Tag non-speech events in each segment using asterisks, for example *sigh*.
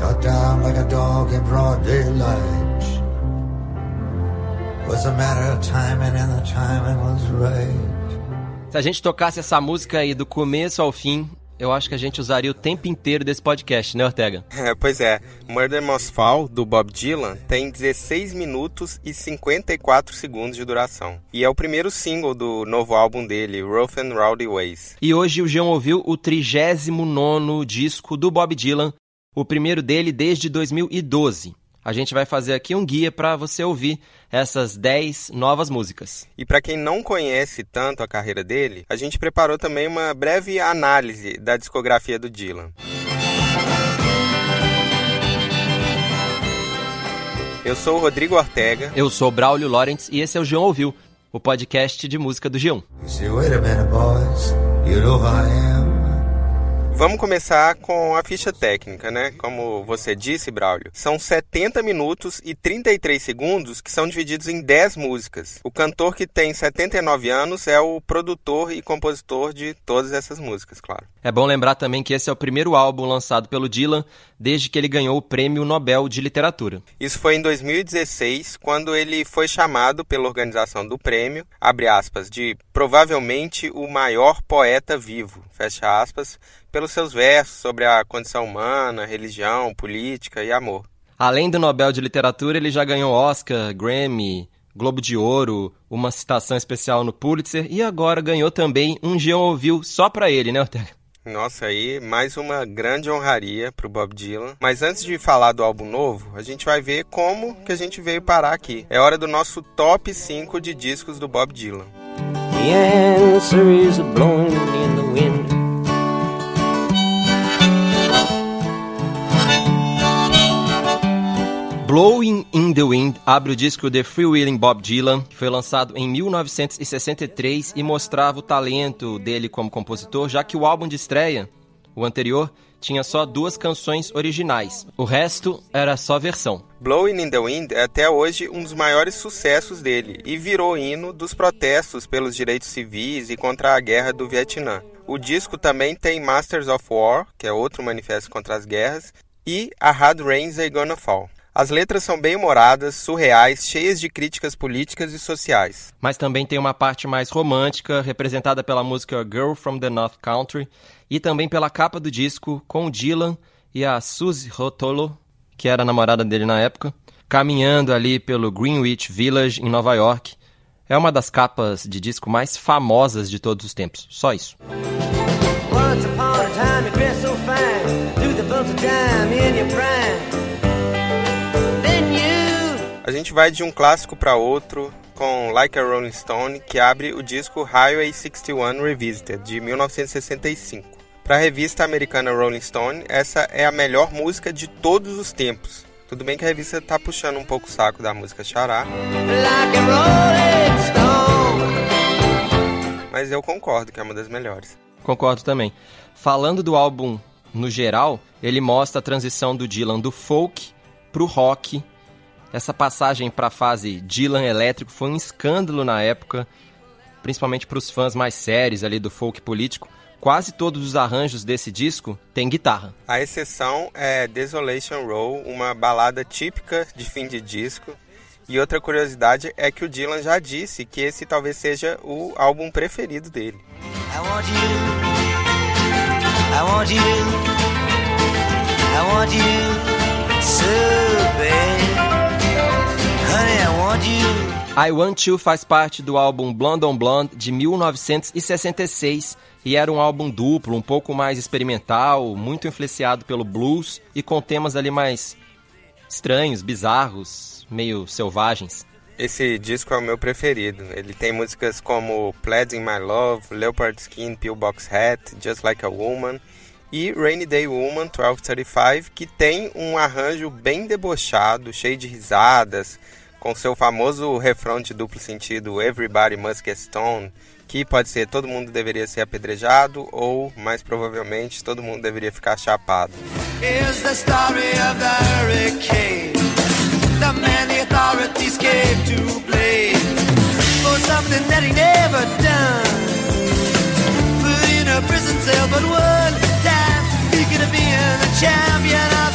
Shot down like a dog in broad daylight. Was a matter of timing and the timing was right. Se a gente tocasse essa música aí do começo ao fim, eu acho que a gente usaria o tempo inteiro desse podcast, né, Ortega? É, pois é. Murder Must Fall, do Bob Dylan, tem 16 minutos e 54 segundos de duração. E é o primeiro single do novo álbum dele, Rough and Rowdy Ways. E hoje o João ouviu o 39º disco do Bob Dylan, o primeiro dele desde 2012 a gente vai fazer aqui um guia para você ouvir essas 10 novas músicas. E para quem não conhece tanto a carreira dele, a gente preparou também uma breve análise da discografia do Dylan. Eu sou o Rodrigo Ortega. Eu sou o Braulio Lawrence e esse é o João Ouviu, o podcast de música do G1. Vamos começar com a ficha técnica, né? Como você disse, Braulio, são 70 minutos e 33 segundos que são divididos em 10 músicas. O cantor que tem 79 anos é o produtor e compositor de todas essas músicas, claro. É bom lembrar também que esse é o primeiro álbum lançado pelo Dylan desde que ele ganhou o Prêmio Nobel de Literatura. Isso foi em 2016, quando ele foi chamado pela organização do prêmio, abre aspas, de provavelmente o maior poeta vivo, fecha aspas, pelos seus versos sobre a condição humana, religião, política e amor. Além do Nobel de Literatura, ele já ganhou Oscar, Grammy, Globo de Ouro, uma citação especial no Pulitzer e agora ganhou também um Geon Ouviu só para ele, né, Ortega? Nossa, aí mais uma grande honraria pro Bob Dylan. Mas antes de falar do álbum novo, a gente vai ver como que a gente veio parar aqui. É hora do nosso top 5 de discos do Bob Dylan. The answer is blowing in the wind. Blowing in the Wind abre o disco The Freewheeling Bob Dylan, que foi lançado em 1963 e mostrava o talento dele como compositor, já que o álbum de estreia, o anterior, tinha só duas canções originais. O resto era só versão. Blowing in the Wind é até hoje um dos maiores sucessos dele e virou hino dos protestos pelos direitos civis e contra a guerra do Vietnã. O disco também tem Masters of War, que é outro manifesto contra as guerras, e A Hard Rains Are Gonna Fall. As letras são bem humoradas, surreais, cheias de críticas políticas e sociais. Mas também tem uma parte mais romântica, representada pela música Girl from the North Country e também pela capa do disco com o Dylan e a Suzy Rotolo, que era a namorada dele na época, caminhando ali pelo Greenwich Village em Nova York. É uma das capas de disco mais famosas de todos os tempos. Só isso. Once upon a time you so fine, the bumps of time in your prime. A gente vai de um clássico para outro com Like a Rolling Stone, que abre o disco Highway 61 Revisited, de 1965. Para a revista americana Rolling Stone, essa é a melhor música de todos os tempos. Tudo bem que a revista está puxando um pouco o saco da música Xará. Mas eu concordo que é uma das melhores. Concordo também. Falando do álbum no geral, ele mostra a transição do Dylan do folk pro rock essa passagem para a fase Dylan elétrico foi um escândalo na época, principalmente para os fãs mais sérios ali do folk político. Quase todos os arranjos desse disco têm guitarra. A exceção é Desolation Row, uma balada típica de fim de disco. E outra curiosidade é que o Dylan já disse que esse talvez seja o álbum preferido dele. I want you. I want you. Faz parte do álbum Blonde on Blonde de 1966 e era um álbum duplo, um pouco mais experimental, muito influenciado pelo blues e com temas ali mais estranhos, bizarros, meio selvagens. Esse disco é o meu preferido. Ele tem músicas como Pledging My Love, Leopard Skin, Pillbox Hat, Just Like a Woman e Rainy Day Woman 1235, que tem um arranjo bem debochado, cheio de risadas, com seu famoso refrão de duplo sentido Everybody Must Get Stoned, que pode ser todo mundo deveria ser apedrejado ou, mais provavelmente, todo mundo deveria ficar chapado. champion.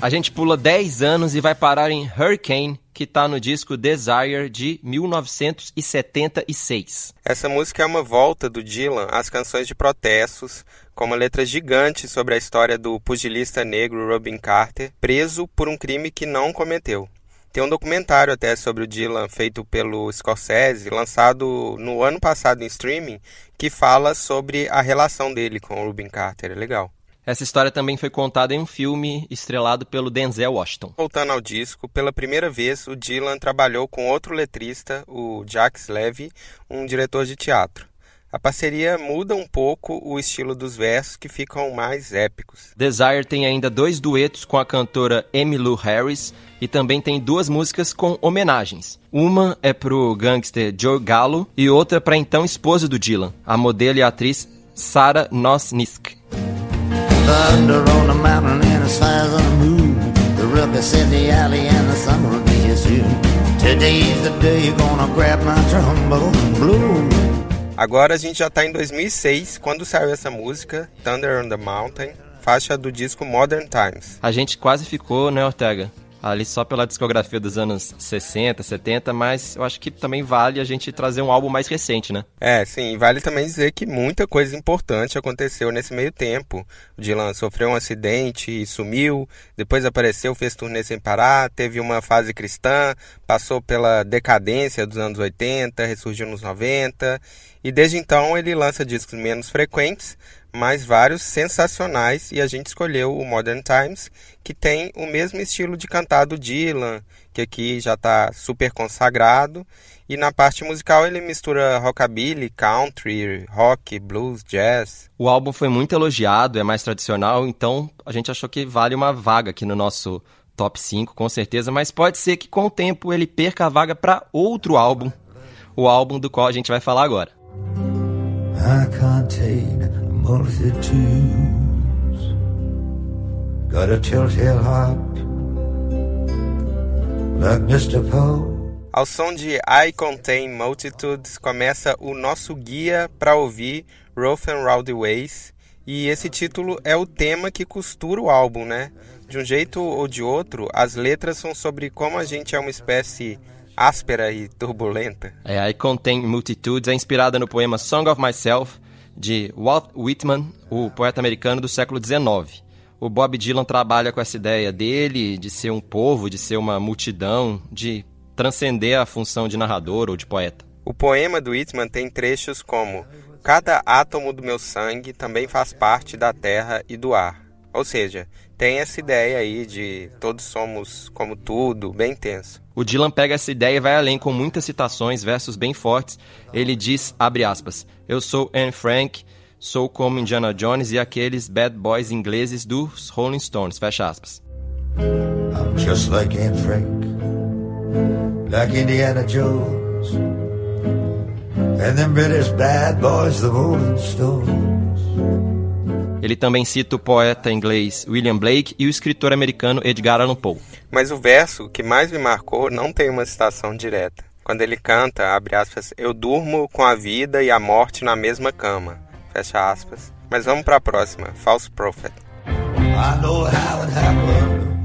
A gente pula 10 anos e vai parar em Hurricane, que tá no disco Desire de 1976. Essa música é uma volta do Dylan às canções de protestos, com uma letra gigante sobre a história do pugilista negro Robin Carter, preso por um crime que não cometeu. Tem um documentário até sobre o Dylan feito pelo Scorsese, lançado no ano passado em streaming, que fala sobre a relação dele com o Rubin Carter. É legal. Essa história também foi contada em um filme estrelado pelo Denzel Washington. Voltando ao disco, pela primeira vez o Dylan trabalhou com outro letrista, o Jacques Levy, um diretor de teatro. A parceria muda um pouco o estilo dos versos que ficam mais épicos. Desire tem ainda dois duetos com a cantora Emmylou Harris e também tem duas músicas com homenagens. Uma é pro gangster Joe Gallo e outra para então esposa do Dylan, a modelo e atriz Sarah Nosnick. Thunder on the mountain and as far as the moon. The rubber said the alley and the sun will be here soon. Today's the day you're gonna grab my trombone blue. Agora a gente já está em 2006, quando saiu essa música, Thunder on the Mountain, faixa do disco Modern Times. A gente quase ficou, né, Ortega? Ali só pela discografia dos anos 60, 70, mas eu acho que também vale a gente trazer um álbum mais recente, né? É, sim, vale também dizer que muita coisa importante aconteceu nesse meio tempo. O Dylan sofreu um acidente e sumiu, depois apareceu, fez turnê sem parar, teve uma fase cristã, passou pela decadência dos anos 80, ressurgiu nos 90, e desde então ele lança discos menos frequentes, mas vários sensacionais e a gente escolheu o Modern Times, que tem o mesmo estilo de cantar do Dylan, que aqui já está super consagrado, e na parte musical ele mistura rockabilly, country, rock, blues, jazz. O álbum foi muito elogiado, é mais tradicional, então a gente achou que vale uma vaga aqui no nosso top 5, com certeza, mas pode ser que com o tempo ele perca a vaga para outro álbum, o álbum do qual a gente vai falar agora. I can't take multitudes. Got a telltale heart, like Mr. Poe. Ao som de I Contain Multitudes, começa o nosso guia para ouvir Rough and Rowdy Ways. E esse título é o tema que costura o álbum, né? De um jeito ou de outro, as letras são sobre como a gente é uma espécie áspera e turbulenta. É, I Contain Multitudes é inspirada no poema Song of Myself, de Walt Whitman, o poeta americano do século XIX. O Bob Dylan trabalha com essa ideia dele de ser um povo, de ser uma multidão, de transcender a função de narrador ou de poeta. O poema do Whitman tem trechos como: Cada átomo do meu sangue também faz parte da terra e do ar. Ou seja, tem essa ideia aí de todos somos como tudo, bem tenso. O Dylan pega essa ideia e vai além com muitas citações, versos bem fortes. Ele diz, abre aspas, eu sou Anne Frank, sou como Indiana Jones e aqueles bad boys ingleses dos Rolling Stones, fecha aspas. I'm just like Anne Frank, like Indiana Jones, and them British bad boys, the Rolling Stones. Ele também cita o poeta inglês William Blake e o escritor americano Edgar Allan Poe. Mas o verso que mais me marcou não tem uma citação direta. Quando ele canta, abre aspas, eu durmo com a vida e a morte na mesma cama, fecha aspas. Mas vamos para a próxima, False Prophet. I know how it happened.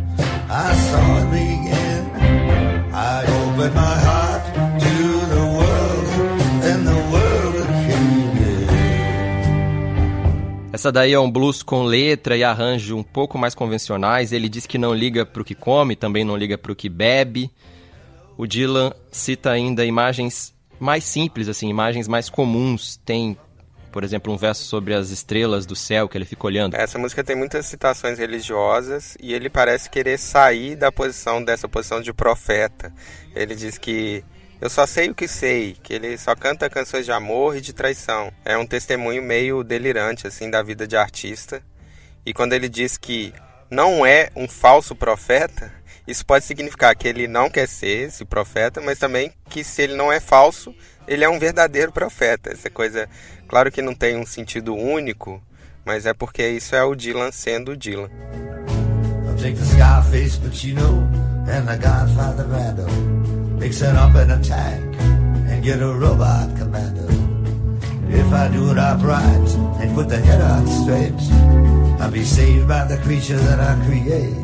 I saw it begin. I opened my heart Essa daí é um blues com letra e arranjo um pouco mais convencionais. Ele diz que não liga pro que come, também não liga pro que bebe. O Dylan cita ainda imagens mais simples, assim, imagens mais comuns. Tem, por exemplo, um verso sobre as estrelas do céu que ele fica olhando. Essa música tem muitas citações religiosas e ele parece querer sair da posição dessa posição de profeta. Ele diz que eu só sei o que sei, que ele só canta canções de amor e de traição. É um testemunho meio delirante assim da vida de artista. E quando ele diz que não é um falso profeta, isso pode significar que ele não quer ser esse profeta, mas também que se ele não é falso, ele é um verdadeiro profeta. Essa coisa, claro que não tem um sentido único, mas é porque isso é o Dylan sendo o Dylan. I'll take the but you know, and Mix it up in a tank and get a robot commando. If I do it upright and put the head on straight, I'll be saved by the creature that I create.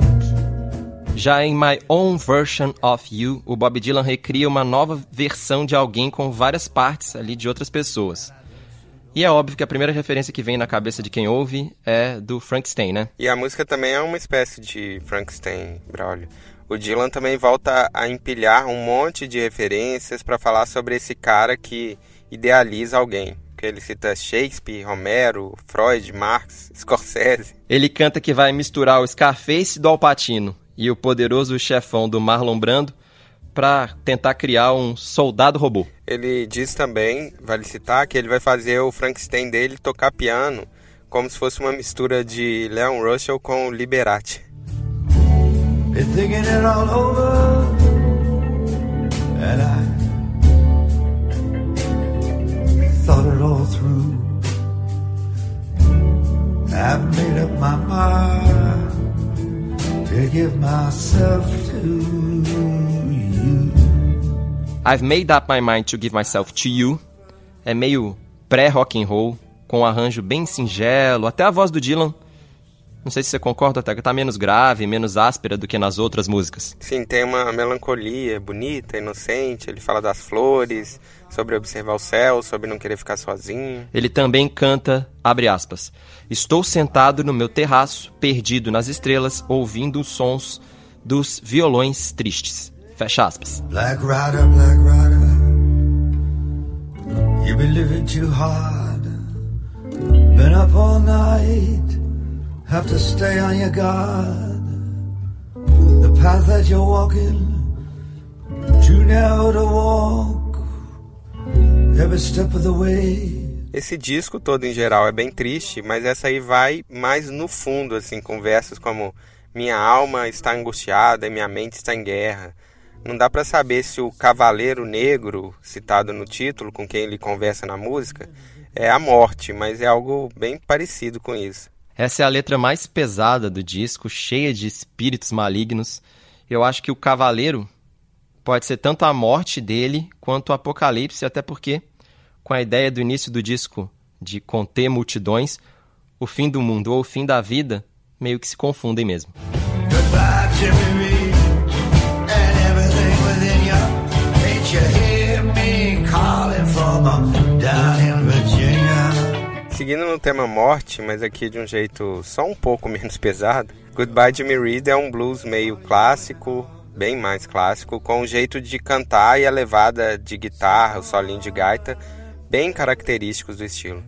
Já em My Own Version of You, o Bob Dylan recria uma nova versão de alguém com várias partes ali de outras pessoas. E é óbvio que a primeira referência que vem na cabeça de quem ouve é do Frankenstein, né? E a música também é uma espécie de Frankenstein, Braulio. O Dylan também volta a empilhar um monte de referências para falar sobre esse cara que idealiza alguém. Que ele cita Shakespeare, Romero, Freud, Marx, *laughs* Scorsese. Ele canta que vai misturar o Scarface do Alpatino e o poderoso chefão do Marlon Brando para tentar criar um soldado robô. Ele diz também, vale citar, que ele vai fazer o Frankenstein dele tocar piano, como se fosse uma mistura de Leon Russell com Liberati. Been thinking it all over, and I thought it all through. I've made up my mind to give myself to you. I've made up my mind to give myself to you. É meio pré-rock and roll, com um arranjo bem singelo, até a voz do Dylan. Não sei se você concorda, até que tá menos grave, menos áspera do que nas outras músicas. Sim, tem uma melancolia bonita, inocente. Ele fala das flores, sobre observar o céu, sobre não querer ficar sozinho. Ele também canta, abre aspas, Estou sentado no meu terraço, perdido nas estrelas, ouvindo os sons dos violões tristes. Fecha aspas. Black Rider, Black Rider, you've been living too hard. Been up all night, have to stay on your guard. The path that you're walking, too narrow to walk. Every step of the way. Esse disco todo em geral é bem triste, mas essa aí vai mais no fundo, assim, com versos como Minha alma está angustiada e minha mente está em guerra. Não dá para saber se o cavaleiro negro, citado no título, com quem ele conversa na música, é a morte, mas é algo bem parecido com isso. Essa é a letra mais pesada do disco, cheia de espíritos malignos. Eu acho que o cavaleiro pode ser tanto a morte dele quanto o apocalipse, até porque, com a ideia do início do disco de conter multidões, o fim do mundo ou o fim da vida meio que se confundem mesmo. Goodbye, Seguindo no tema morte, mas aqui de um jeito só um pouco *laughs* menos pesado, Goodbye Jimmy Reed é um blues meio clássico, bem mais clássico, com um jeito de cantar e a levada de guitarra, o solinho de gaita, bem característicos do estilo.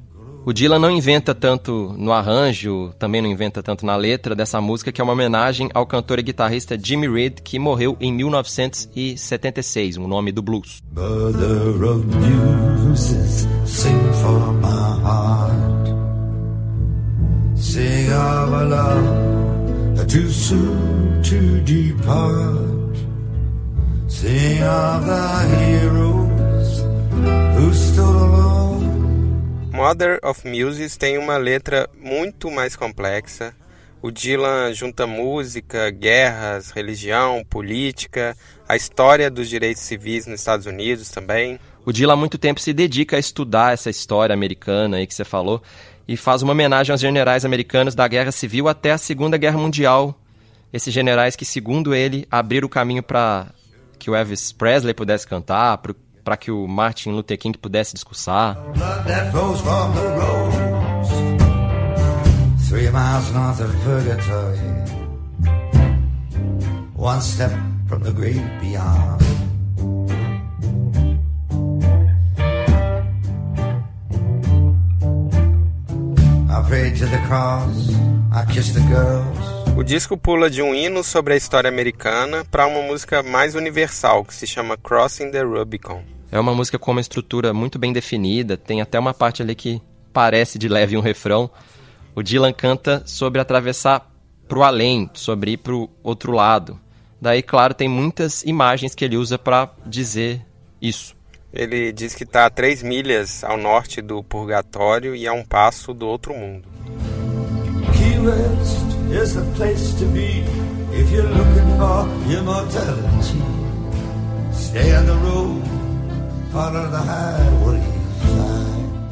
O Dylan não inventa tanto no arranjo, também não inventa tanto na letra dessa música, que é uma homenagem ao cantor e guitarrista Jimmy Reed, que morreu em 1976, o nome do blues. Mother of muses, sing for my heart. Sing of a love too soon to depart. Sing of the heroes who stood alone. Mother of Muses tem uma letra muito mais complexa. O Dylan junta música, guerras, religião, política, a história dos direitos civis nos Estados Unidos também. O Dylan há muito tempo se dedica a estudar essa história americana aí que você falou e faz uma homenagem aos generais americanos da Guerra Civil até a Segunda Guerra Mundial. Esses generais que, segundo ele, abriram o caminho para que o Elvis Presley pudesse cantar, para que o Martin Luther King pudesse discursar. One step from the beyond. O disco pula de um hino sobre a história americana para uma música mais universal que se chama Crossing the Rubicon. É uma música com uma estrutura muito bem definida, tem até uma parte ali que parece de leve um refrão. O Dylan canta sobre atravessar pro além, sobre ir pro outro lado. Daí, claro, tem muitas imagens que ele usa para dizer isso. Ele diz que está a três milhas ao norte do purgatório e a um passo do outro mundo. West is the place to be if you're looking for immortality. Stay on the road, follow the highway.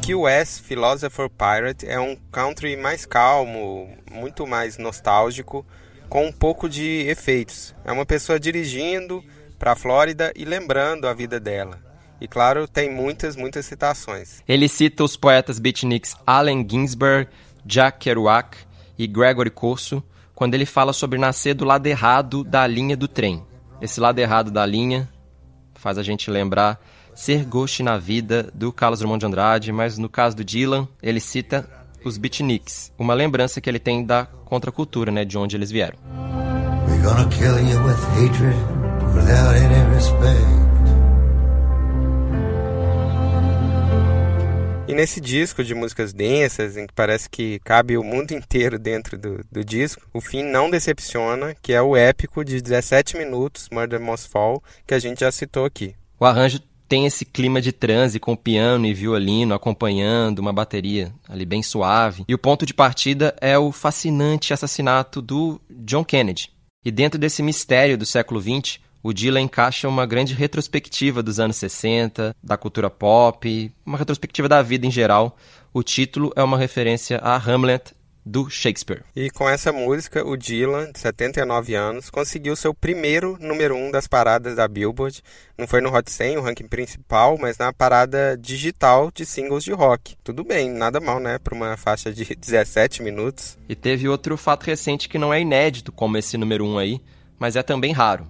Key West Philosopher Pirate é um country mais calmo, muito mais nostálgico, com um pouco de efeitos. É uma pessoa dirigindo para a Flórida e lembrando a vida dela. E claro, tem muitas, muitas citações. Ele cita os poetas beatniks Allen Ginsberg, Jack Kerouac e Gregory Corso quando ele fala sobre nascer do lado errado da linha do trem. Esse lado errado da linha faz a gente lembrar Ser Ghost na Vida, do Carlos Drummond de Andrade, mas no caso do Dylan, ele cita os beatniks, uma lembrança que ele tem da contracultura, né, de onde eles vieram. We're gonna kill you with hatred without any respect. E nesse disco de músicas densas, em que parece que cabe o mundo inteiro dentro do, do disco, o fim não decepciona, que é o épico de 17 minutos, Murder Must Fall, que a gente já citou aqui. O arranjo tem esse clima de transe com piano e violino acompanhando uma bateria ali bem suave. E o ponto de partida é o fascinante assassinato do John Kennedy. E dentro desse mistério do século XX, o Dylan encaixa uma grande retrospectiva dos anos 60, da cultura pop, uma retrospectiva da vida em geral. O título é uma referência a Hamlet do Shakespeare. E com essa música, o Dylan, de 79 anos, conseguiu seu primeiro número 1 um das paradas da Billboard. Não foi no Hot 100, o ranking principal, mas na parada digital de singles de rock. Tudo bem, nada mal, né, para uma faixa de *laughs* 17 minutos. E teve outro fato recente que não é inédito como esse número 1 um aí, mas é também raro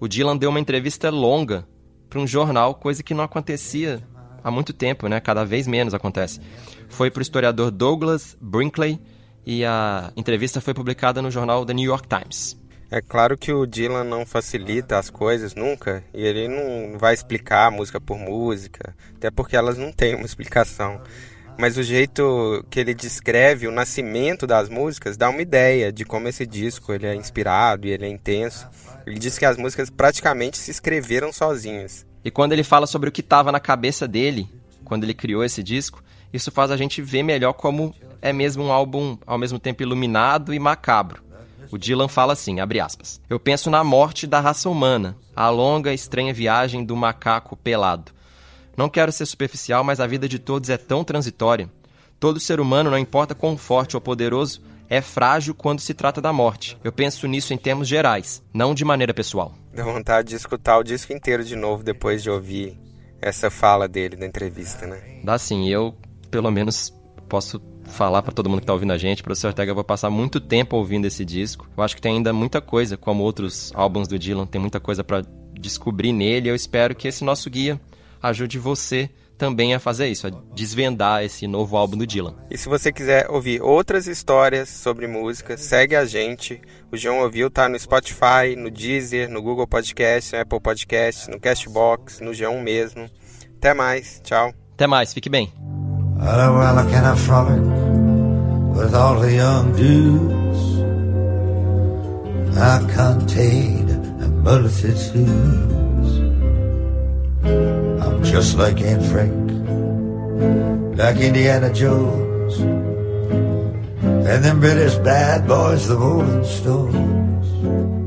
o Dylan deu uma entrevista longa para um jornal, coisa que não acontecia há muito tempo, né? Cada vez menos acontece. Foi para o historiador Douglas Brinkley e a entrevista foi publicada no jornal The New York Times. É claro que o Dylan não facilita as coisas nunca, e ele não vai explicar música por música, até porque elas não têm uma explicação mas o jeito que ele descreve o nascimento das músicas dá uma ideia de como esse disco ele é inspirado e ele é intenso. Ele diz que as músicas praticamente se escreveram sozinhas. E quando ele fala sobre o que estava na cabeça dele quando ele criou esse disco, isso faz a gente ver melhor como é mesmo um álbum ao mesmo tempo iluminado e macabro. O Dylan fala assim, abre aspas: Eu penso na morte da raça humana, a longa e estranha viagem do macaco pelado. Não quero ser superficial, mas a vida de todos é tão transitória. Todo ser humano, não importa quão forte ou poderoso, é frágil quando se trata da morte. Eu penso nisso em termos gerais, não de maneira pessoal. Dá vontade de escutar o disco inteiro de novo depois de ouvir essa fala dele na entrevista, né? Dá sim, eu pelo menos posso falar para todo mundo que está ouvindo a gente, professor Ortega, eu vou passar muito tempo ouvindo esse disco. Eu acho que tem ainda muita coisa, como outros álbuns do Dylan, tem muita coisa para descobrir nele. Eu espero que esse nosso guia ajude você também a fazer isso, a desvendar esse novo álbum do Dylan. E se você quiser ouvir outras histórias sobre música, segue a gente. O João Ouviu tá no Spotify, no Deezer, no Google Podcast, no Apple Podcast, no Castbox, no João mesmo. Até mais, tchau. Até mais, fique bem. I contained a multitude just like Anne Frank, like Indiana Jones, and them British bad boys, the Rolling Stones.